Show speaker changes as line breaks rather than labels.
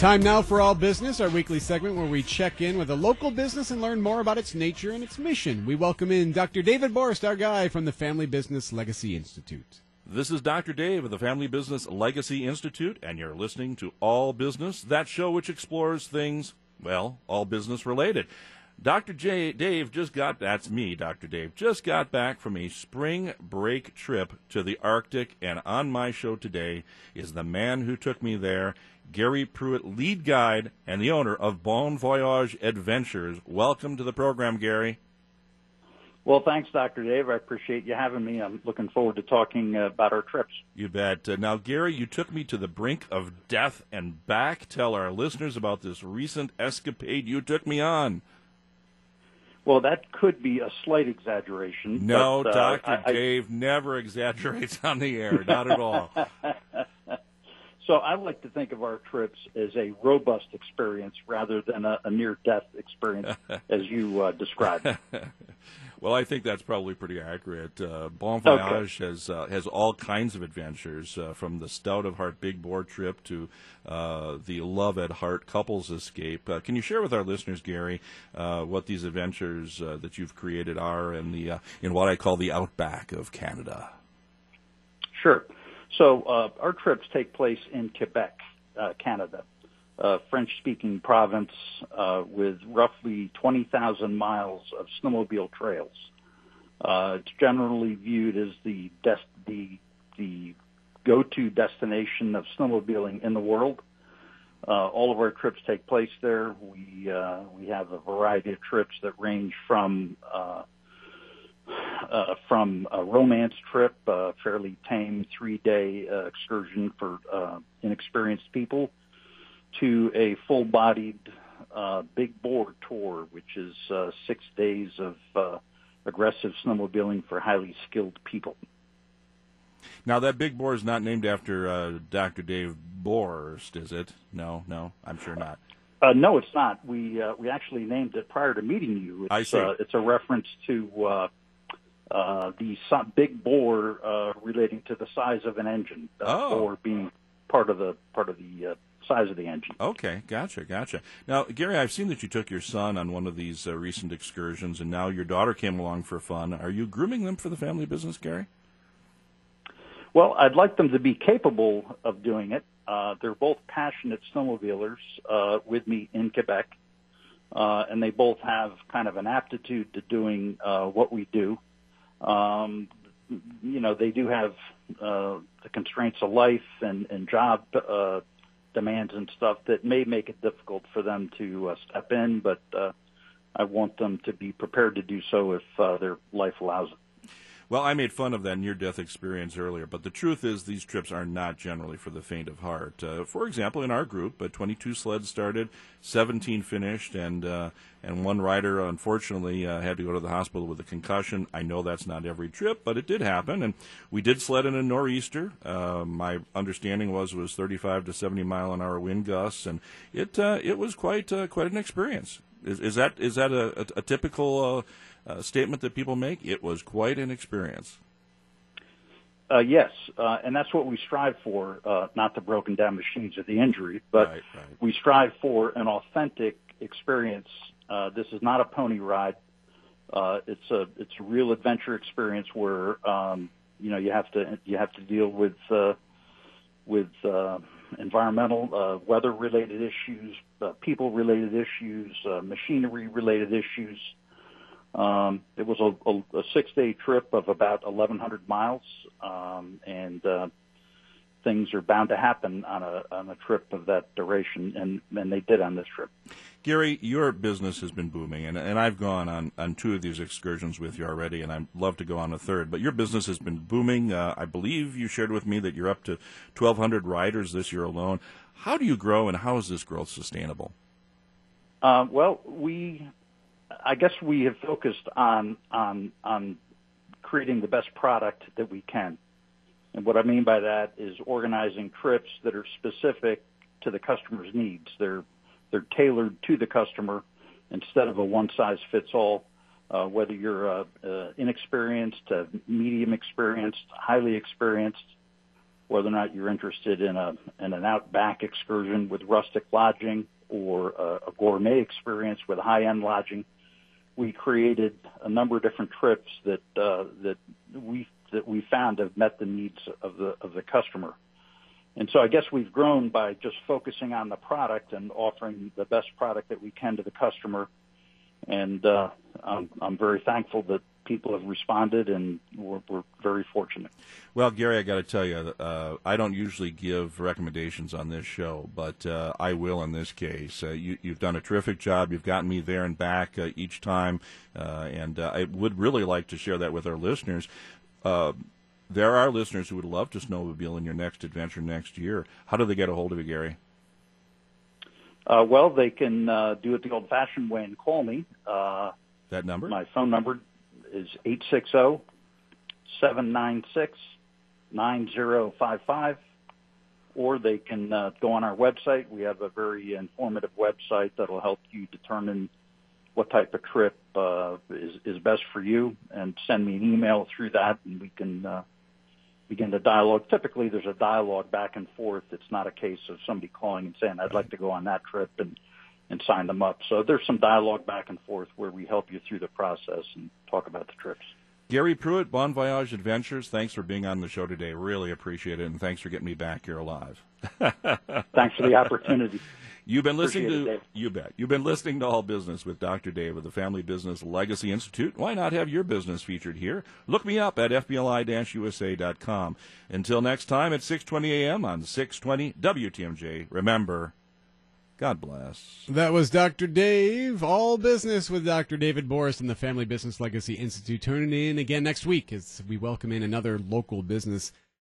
Time now for All Business, our weekly segment where we check in with a local business and learn more about its nature and its mission. We welcome in Dr. David Borst, our guy from the Family Business Legacy Institute.
This is Dr. Dave of the Family Business Legacy Institute, and you're listening to All Business, that show which explores things, well, all business related. Dr. J. Dave just got, that's me, Dr. Dave, just got back from a spring break trip to the Arctic, and on my show today is the man who took me there, Gary Pruitt, lead guide and the owner of Bon Voyage Adventures. Welcome to the program, Gary.
Well, thanks, Dr. Dave. I appreciate you having me. I'm looking forward to talking uh, about our trips.
You bet. Uh, now, Gary, you took me to the brink of death and back. Tell our listeners about this recent escapade you took me on.
Well, that could be a slight exaggeration.
No,
but, uh,
Dr.
I,
Dave never exaggerates on the air. Not at all.
So I like to think of our trips as a robust experience rather than a, a near-death experience, as you uh, described.
well, I think that's probably pretty accurate. Uh, bon Voyage okay. has uh, has all kinds of adventures, uh, from the Stout of Heart Big Bore trip to uh, the Love at Heart couples escape. Uh, can you share with our listeners, Gary, what these adventures that you've created are in the in what I call the outback of Canada?
Sure. So uh, our trips take place in Quebec, uh, Canada, a French-speaking province uh, with roughly 20,000 miles of snowmobile trails. Uh, it's generally viewed as the des- the the go-to destination of snowmobiling in the world. Uh, all of our trips take place there. We uh, we have a variety of trips that range from uh, uh, from a romance trip, a fairly tame three-day uh, excursion for uh, inexperienced people, to a full-bodied uh, big bore tour, which is uh, six days of uh, aggressive snowmobiling for highly skilled people.
Now, that big bore is not named after uh, Dr. Dave Borst, is it? No, no, I'm sure not.
Uh, no, it's not. We uh, we actually named it prior to meeting you. It's,
I see.
Uh, it's a reference to uh, uh, the big bore uh, relating to the size of an engine, uh,
oh.
or being part of the part of the uh, size of the engine.
Okay, gotcha, gotcha. Now, Gary, I've seen that you took your son on one of these uh, recent excursions, and now your daughter came along for fun. Are you grooming them for the family business, Gary?
Well, I'd like them to be capable of doing it. Uh, they're both passionate snowmobilers uh, with me in Quebec, uh, and they both have kind of an aptitude to doing uh, what we do. Um, you know, they do have uh, the constraints of life and, and job uh, demands and stuff that may make it difficult for them to uh, step in, but uh, I want them to be prepared to do so if uh, their life allows it.
Well, I made fun of that near death experience earlier, but the truth is these trips are not generally for the faint of heart. Uh, for example, in our group, uh, 22 sleds started, 17 finished, and uh, and one rider unfortunately uh, had to go to the hospital with a concussion. I know that's not every trip, but it did happen, and we did sled in a nor'easter. Uh, my understanding was was 35 to 70 mile an hour wind gusts, and it uh, it was quite quite an experience. Is, is that is that a, a, a typical uh, statement that people make. It was quite an experience.
Uh, yes, uh, and that's what we strive for, uh, not the broken down machines or the injury, but
right, right.
we strive for an authentic experience. Uh, this is not a pony ride. Uh, it's a it's a real adventure experience where um, you know you have to you have to deal with uh, with uh, environmental, uh, weather related issues, uh, people related issues, uh, machinery related issues. Um, it was a, a, a six-day trip of about 1,100 miles, um, and uh, things are bound to happen on a on a trip of that duration, and and they did on this trip.
Gary, your business has been booming, and, and I've gone on, on two of these excursions with you already, and I'd love to go on a third. But your business has been booming. Uh, I believe you shared with me that you're up to 1,200 riders this year alone. How do you grow, and how is this growth sustainable?
Uh, well, we I guess we have focused on on on creating the best product that we can. And what I mean by that is organizing trips that are specific to the customer's needs. They're they're tailored to the customer instead of a one size fits all. Uh, whether you're uh, uh, inexperienced, uh, medium experienced, highly experienced, whether or not you're interested in a in an outback excursion with rustic lodging or a, a gourmet experience with high end lodging. We created a number of different trips that uh, that we that we found have met the needs of the of the customer. And so I guess we've grown by just focusing on the product and offering the best product that we can to the customer. And uh, I'm, I'm very thankful that people have responded, and we're, we're very fortunate.
Well, Gary, I got to tell you, uh, I don't usually give recommendations on this show, but uh, I will in this case. Uh, you, have done a terrific job. You've gotten me there and back uh, each time, uh, and uh, I would really like to share that with our listeners. there are listeners who would love to snowmobile in your next adventure next year. How do they get a hold of you, Gary?
Uh, well, they can uh, do it the old-fashioned way and call me.
Uh, that number?
My phone number is 860-796-9055 or they can uh, go on our website. We have a very informative website that'll help you determine what type of trip uh, is, is best for you and send me an email through that and we can uh, begin the dialogue. Typically there's a dialogue back and forth. It's not a case of somebody calling and saying, I'd like to go on that trip and sign them up. So there's some dialogue back and forth where we help you through the process and talk about the trips.
Gary Pruitt, Bon Voyage Adventures, thanks for being on the show today. Really appreciate it, and thanks for getting me back here alive.
thanks for the opportunity.
You've been listening to it, you bet. You've been listening to All Business with Dr. Dave of the Family Business Legacy Institute. Why not have your business featured here? Look me up at fbli-usa.com. Until next time at 6:20 a.m. on 620 WTMJ. Remember, God bless.
That was Dr. Dave. All business with Dr. David Borst and the Family Business Legacy Institute. Turning in again next week as we welcome in another local business